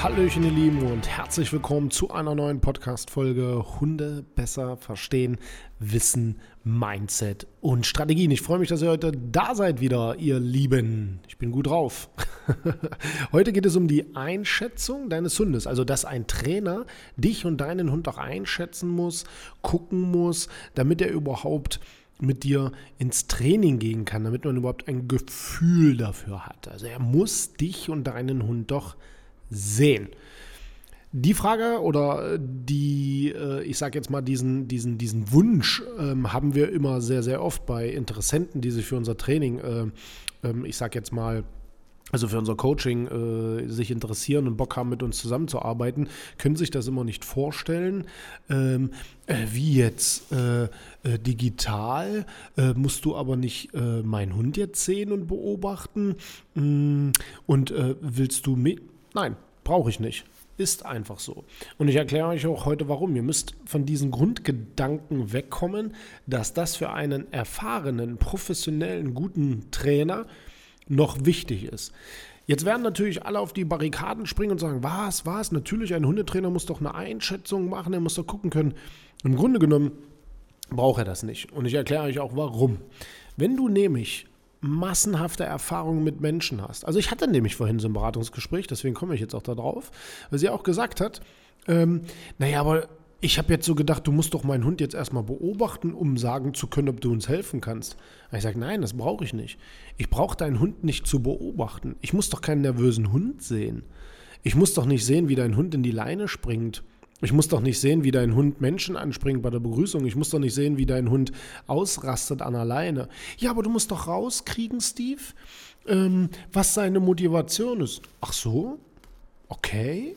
Hallöchen, ihr Lieben, und herzlich willkommen zu einer neuen Podcast-Folge Hunde besser verstehen, Wissen, Mindset und Strategien. Ich freue mich, dass ihr heute da seid wieder, ihr Lieben. Ich bin gut drauf. heute geht es um die Einschätzung deines Hundes, also dass ein Trainer dich und deinen Hund auch einschätzen muss, gucken muss, damit er überhaupt mit dir ins Training gehen kann, damit man überhaupt ein Gefühl dafür hat. Also er muss dich und deinen Hund doch sehen. Die Frage oder die, äh, ich sage jetzt mal, diesen, diesen, diesen Wunsch ähm, haben wir immer sehr, sehr oft bei Interessenten, die sich für unser Training, äh, ähm, ich sage jetzt mal, also für unser Coaching äh, sich interessieren und Bock haben, mit uns zusammenzuarbeiten, können sich das immer nicht vorstellen. Ähm, äh, wie jetzt digital, musst du aber nicht meinen Hund jetzt sehen und beobachten. Mm, und willst du mit Nein, brauche ich nicht. Ist einfach so. Und ich erkläre euch auch heute warum. Ihr müsst von diesen Grundgedanken wegkommen, dass das für einen erfahrenen, professionellen, guten Trainer noch wichtig ist. Jetzt werden natürlich alle auf die Barrikaden springen und sagen, was, was, natürlich, ein Hundetrainer muss doch eine Einschätzung machen, er muss doch gucken können. Im Grunde genommen braucht er das nicht. Und ich erkläre euch auch warum. Wenn du nämlich massenhafte Erfahrungen mit Menschen hast. Also ich hatte nämlich vorhin so ein Beratungsgespräch, deswegen komme ich jetzt auch darauf, weil sie auch gesagt hat, ähm, naja, aber ich habe jetzt so gedacht, du musst doch meinen Hund jetzt erstmal beobachten, um sagen zu können, ob du uns helfen kannst. ich sage, nein, das brauche ich nicht. Ich brauche deinen Hund nicht zu beobachten. Ich muss doch keinen nervösen Hund sehen. Ich muss doch nicht sehen, wie dein Hund in die Leine springt ich muss doch nicht sehen, wie dein Hund Menschen anspringt bei der Begrüßung. Ich muss doch nicht sehen, wie dein Hund ausrastet an alleine. Ja, aber du musst doch rauskriegen, Steve, ähm, was seine Motivation ist. Ach so? Okay.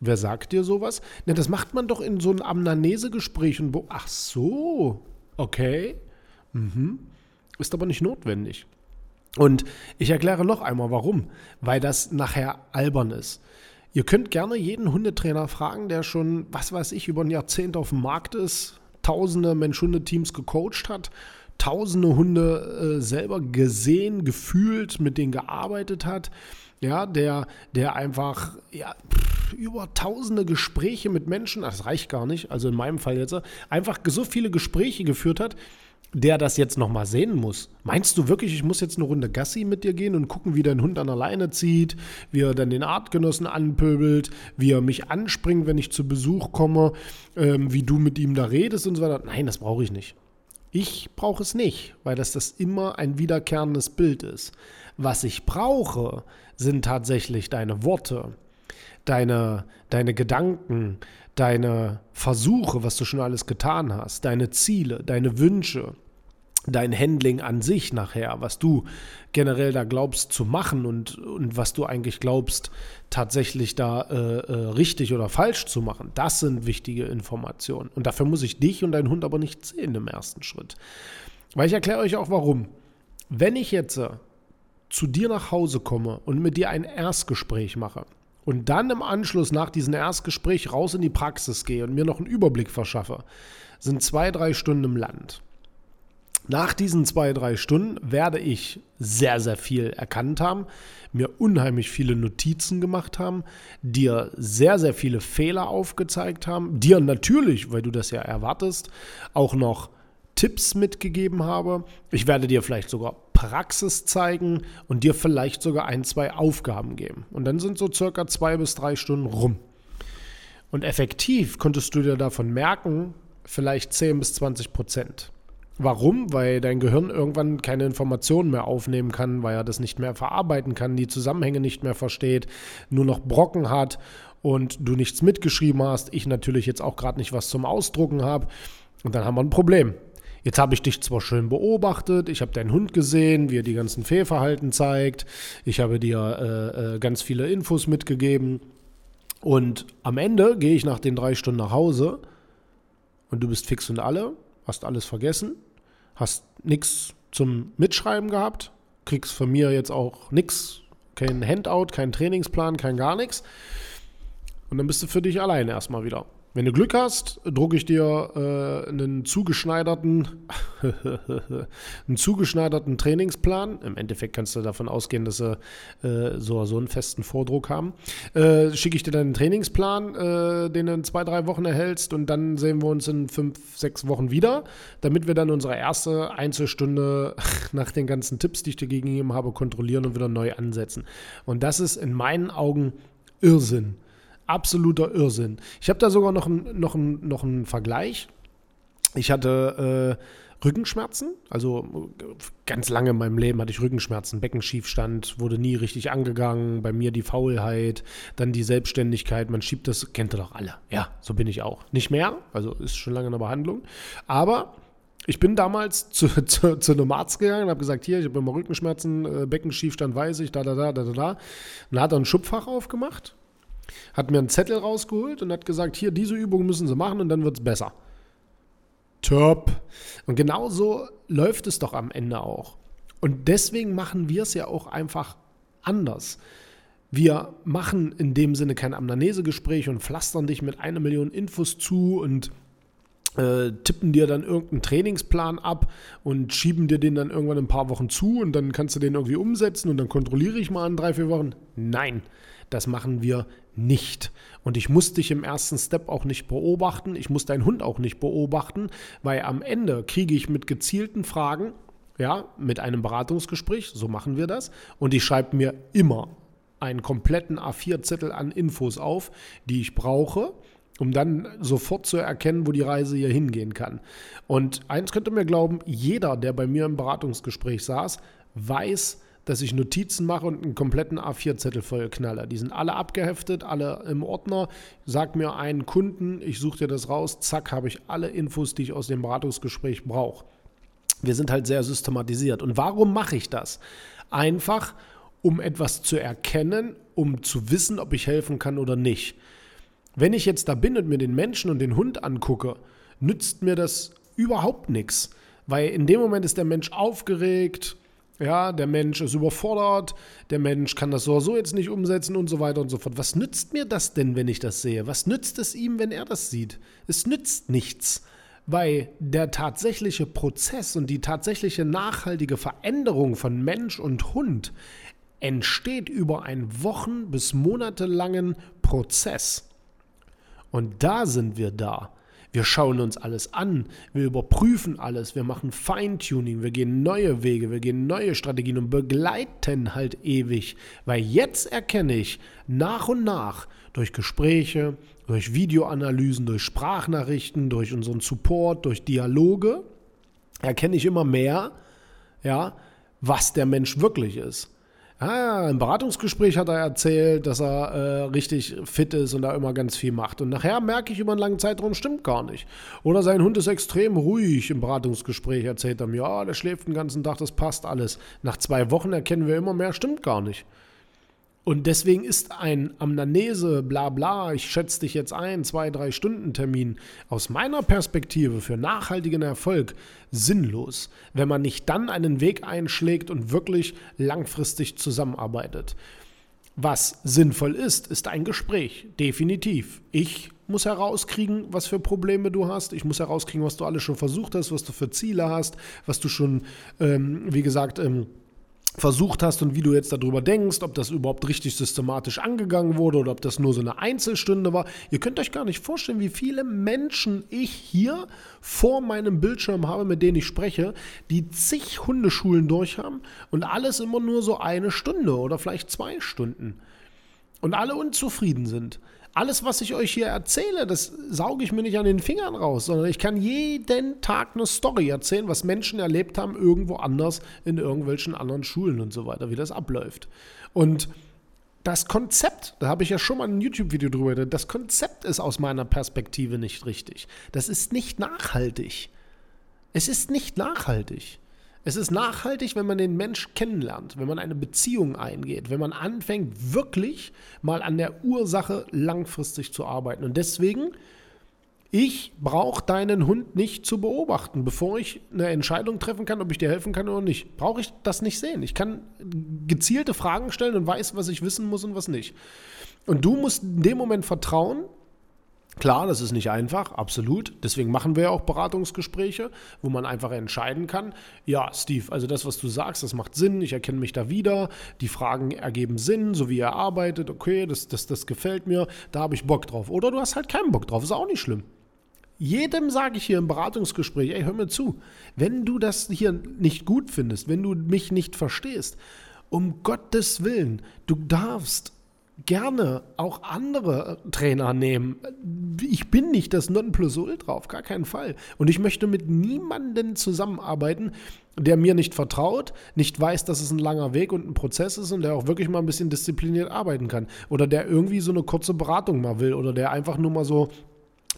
Wer sagt dir sowas? Na, das macht man doch in so einem Amnanese-Gespräch. Ach so? Okay. Mhm. Ist aber nicht notwendig. Und ich erkläre noch einmal, warum. Weil das nachher albern ist. Ihr könnt gerne jeden Hundetrainer fragen, der schon, was weiß ich, über ein Jahrzehnt auf dem Markt ist, tausende Mensch-Hunde-Teams gecoacht hat, tausende Hunde äh, selber gesehen, gefühlt, mit denen gearbeitet hat. Ja, der, der einfach ja, über tausende Gespräche mit Menschen, das reicht gar nicht, also in meinem Fall jetzt, einfach so viele Gespräche geführt hat, der das jetzt nochmal sehen muss. Meinst du wirklich, ich muss jetzt eine Runde Gassi mit dir gehen und gucken, wie dein Hund an der Leine zieht, wie er dann den Artgenossen anpöbelt, wie er mich anspringt, wenn ich zu Besuch komme, ähm, wie du mit ihm da redest und so weiter? Nein, das brauche ich nicht. Ich brauche es nicht, weil das, das immer ein wiederkehrendes Bild ist. Was ich brauche, sind tatsächlich deine Worte, deine, deine Gedanken, deine Versuche, was du schon alles getan hast, deine Ziele, deine Wünsche, dein Handling an sich nachher, was du generell da glaubst zu machen und, und was du eigentlich glaubst tatsächlich da äh, äh, richtig oder falsch zu machen, das sind wichtige Informationen. Und dafür muss ich dich und deinen Hund aber nicht sehen im ersten Schritt. Weil ich erkläre euch auch warum. Wenn ich jetzt äh, zu dir nach Hause komme und mit dir ein Erstgespräch mache, und dann im Anschluss nach diesem Erstgespräch raus in die Praxis gehe und mir noch einen Überblick verschaffe, sind zwei, drei Stunden im Land. Nach diesen zwei, drei Stunden werde ich sehr, sehr viel erkannt haben, mir unheimlich viele Notizen gemacht haben, dir sehr, sehr viele Fehler aufgezeigt haben, dir natürlich, weil du das ja erwartest, auch noch Tipps mitgegeben habe. Ich werde dir vielleicht sogar Praxis zeigen und dir vielleicht sogar ein, zwei Aufgaben geben. Und dann sind so circa zwei bis drei Stunden rum. Und effektiv konntest du dir davon merken, vielleicht 10 bis 20 Prozent. Warum? Weil dein Gehirn irgendwann keine Informationen mehr aufnehmen kann, weil er das nicht mehr verarbeiten kann, die Zusammenhänge nicht mehr versteht, nur noch Brocken hat und du nichts mitgeschrieben hast, ich natürlich jetzt auch gerade nicht was zum Ausdrucken habe und dann haben wir ein Problem. Jetzt habe ich dich zwar schön beobachtet, ich habe deinen Hund gesehen, wie er die ganzen Fehlverhalten zeigt, ich habe dir äh, äh, ganz viele Infos mitgegeben und am Ende gehe ich nach den drei Stunden nach Hause und du bist fix und alle, hast alles vergessen, hast nichts zum Mitschreiben gehabt, kriegst von mir jetzt auch nichts, kein Handout, kein Trainingsplan, kein gar nichts. Und dann bist du für dich alleine erstmal wieder. Wenn du Glück hast, drucke ich dir äh, einen zugeschneiderten, einen zugeschneiderten Trainingsplan. Im Endeffekt kannst du davon ausgehen, dass sie äh, so, so einen festen Vordruck haben. Äh, Schicke ich dir dann einen Trainingsplan, äh, den du in zwei, drei Wochen erhältst und dann sehen wir uns in fünf, sechs Wochen wieder, damit wir dann unsere erste Einzelstunde nach den ganzen Tipps, die ich dir gegeben habe, kontrollieren und wieder neu ansetzen. Und das ist in meinen Augen Irrsinn absoluter Irrsinn. Ich habe da sogar noch, ein, noch, ein, noch einen Vergleich. Ich hatte äh, Rückenschmerzen, also ganz lange in meinem Leben hatte ich Rückenschmerzen, Beckenschiefstand, wurde nie richtig angegangen, bei mir die Faulheit, dann die Selbstständigkeit, man schiebt das, kennt ihr doch alle. Ja, so bin ich auch. Nicht mehr, also ist schon lange in der Behandlung, aber ich bin damals zu, zu, zu einem Arzt gegangen und habe gesagt, hier, ich habe immer Rückenschmerzen, äh, Beckenschiefstand weiß ich, da, da, da, da, da, da. Dann hat er ein Schubfach aufgemacht hat mir einen Zettel rausgeholt und hat gesagt, hier, diese Übung müssen Sie machen und dann wird es besser. Top. Und genau so läuft es doch am Ende auch. Und deswegen machen wir es ja auch einfach anders. Wir machen in dem Sinne kein Amnesegespräch und pflastern dich mit einer Million Infos zu und äh, tippen dir dann irgendeinen Trainingsplan ab und schieben dir den dann irgendwann ein paar Wochen zu und dann kannst du den irgendwie umsetzen und dann kontrolliere ich mal in drei, vier Wochen. Nein, das machen wir nicht. Und ich muss dich im ersten Step auch nicht beobachten. Ich muss deinen Hund auch nicht beobachten, weil am Ende kriege ich mit gezielten Fragen, ja, mit einem Beratungsgespräch, so machen wir das. Und ich schreibe mir immer einen kompletten A4-Zettel an Infos auf, die ich brauche, um dann sofort zu erkennen, wo die Reise hier hingehen kann. Und eins könnte mir glauben, jeder, der bei mir im Beratungsgespräch saß, weiß, dass ich Notizen mache und einen kompletten A4-Zettel voll knalle. Die sind alle abgeheftet, alle im Ordner. Sag mir einen Kunden, ich suche dir das raus, zack, habe ich alle Infos, die ich aus dem Beratungsgespräch brauche. Wir sind halt sehr systematisiert. Und warum mache ich das? Einfach, um etwas zu erkennen, um zu wissen, ob ich helfen kann oder nicht. Wenn ich jetzt da bin und mir den Menschen und den Hund angucke, nützt mir das überhaupt nichts. Weil in dem Moment ist der Mensch aufgeregt, ja, der Mensch ist überfordert, der Mensch kann das so oder so jetzt nicht umsetzen und so weiter und so fort. Was nützt mir das denn, wenn ich das sehe? Was nützt es ihm, wenn er das sieht? Es nützt nichts, weil der tatsächliche Prozess und die tatsächliche nachhaltige Veränderung von Mensch und Hund entsteht über einen Wochen- bis monatelangen Prozess. Und da sind wir da. Wir schauen uns alles an, wir überprüfen alles, wir machen Feintuning, wir gehen neue Wege, wir gehen neue Strategien und begleiten halt ewig. Weil jetzt erkenne ich nach und nach durch Gespräche, durch Videoanalysen, durch Sprachnachrichten, durch unseren Support, durch Dialoge, erkenne ich immer mehr, ja, was der Mensch wirklich ist. Ah, im Beratungsgespräch hat er erzählt, dass er äh, richtig fit ist und da immer ganz viel macht. Und nachher merke ich über einen langen Zeitraum, stimmt gar nicht. Oder sein Hund ist extrem ruhig im Beratungsgespräch, erzählt er mir, ja, der schläft den ganzen Tag, das passt alles. Nach zwei Wochen erkennen wir immer mehr, stimmt gar nicht. Und deswegen ist ein Amnanese, bla bla, ich schätze dich jetzt ein, zwei, drei Stunden Termin aus meiner Perspektive für nachhaltigen Erfolg sinnlos, wenn man nicht dann einen Weg einschlägt und wirklich langfristig zusammenarbeitet. Was sinnvoll ist, ist ein Gespräch, definitiv. Ich muss herauskriegen, was für Probleme du hast. Ich muss herauskriegen, was du alles schon versucht hast, was du für Ziele hast, was du schon, ähm, wie gesagt, ähm, versucht hast und wie du jetzt darüber denkst, ob das überhaupt richtig systematisch angegangen wurde oder ob das nur so eine Einzelstunde war. Ihr könnt euch gar nicht vorstellen, wie viele Menschen ich hier vor meinem Bildschirm habe, mit denen ich spreche, die zig Hundeschulen durch haben und alles immer nur so eine Stunde oder vielleicht zwei Stunden. Und alle unzufrieden sind alles, was ich euch hier erzähle, das sauge ich mir nicht an den Fingern raus, sondern ich kann jeden Tag eine Story erzählen, was Menschen erlebt haben irgendwo anders in irgendwelchen anderen Schulen und so weiter, wie das abläuft. Und das Konzept, da habe ich ja schon mal ein YouTube-Video drüber, das Konzept ist aus meiner Perspektive nicht richtig. Das ist nicht nachhaltig. Es ist nicht nachhaltig. Es ist nachhaltig, wenn man den Mensch kennenlernt, wenn man eine Beziehung eingeht, wenn man anfängt, wirklich mal an der Ursache langfristig zu arbeiten. Und deswegen ich brauche deinen Hund nicht zu beobachten, bevor ich eine Entscheidung treffen kann, ob ich dir helfen kann oder nicht. Brauche ich das nicht sehen. Ich kann gezielte Fragen stellen und weiß, was ich wissen muss und was nicht. Und du musst in dem Moment vertrauen. Klar, das ist nicht einfach, absolut. Deswegen machen wir ja auch Beratungsgespräche, wo man einfach entscheiden kann, ja, Steve, also das, was du sagst, das macht Sinn, ich erkenne mich da wieder, die Fragen ergeben Sinn, so wie er arbeitet, okay, das, das, das gefällt mir, da habe ich Bock drauf. Oder du hast halt keinen Bock drauf, ist auch nicht schlimm. Jedem sage ich hier im Beratungsgespräch, ey, hör mir zu, wenn du das hier nicht gut findest, wenn du mich nicht verstehst, um Gottes Willen, du darfst gerne auch andere Trainer nehmen. Ich bin nicht das Nonplusultra, auf gar keinen Fall. Und ich möchte mit niemandem zusammenarbeiten, der mir nicht vertraut, nicht weiß, dass es ein langer Weg und ein Prozess ist und der auch wirklich mal ein bisschen diszipliniert arbeiten kann. Oder der irgendwie so eine kurze Beratung mal will oder der einfach nur mal so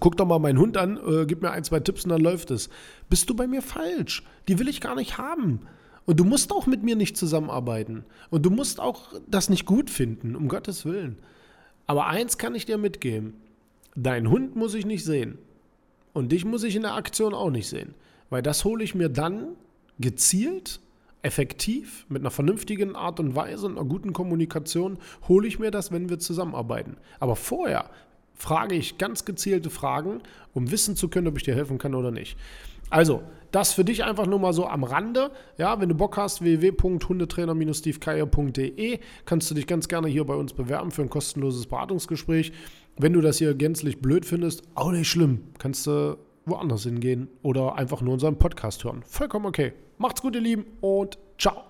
Guck doch mal meinen Hund an, äh, gib mir ein, zwei Tipps und dann läuft es. Bist du bei mir falsch? Die will ich gar nicht haben. Und du musst auch mit mir nicht zusammenarbeiten. Und du musst auch das nicht gut finden, um Gottes Willen. Aber eins kann ich dir mitgeben. Dein Hund muss ich nicht sehen. Und dich muss ich in der Aktion auch nicht sehen. Weil das hole ich mir dann gezielt, effektiv, mit einer vernünftigen Art und Weise und einer guten Kommunikation, hole ich mir das, wenn wir zusammenarbeiten. Aber vorher frage ich ganz gezielte Fragen, um wissen zu können, ob ich dir helfen kann oder nicht. Also, das für dich einfach nur mal so am Rande. Ja, wenn du Bock hast, www.hundetrainer-stevekeier.de kannst du dich ganz gerne hier bei uns bewerben für ein kostenloses Beratungsgespräch. Wenn du das hier gänzlich blöd findest, auch nicht schlimm. Kannst du woanders hingehen oder einfach nur unseren Podcast hören. Vollkommen okay. Macht's gut, ihr Lieben, und ciao.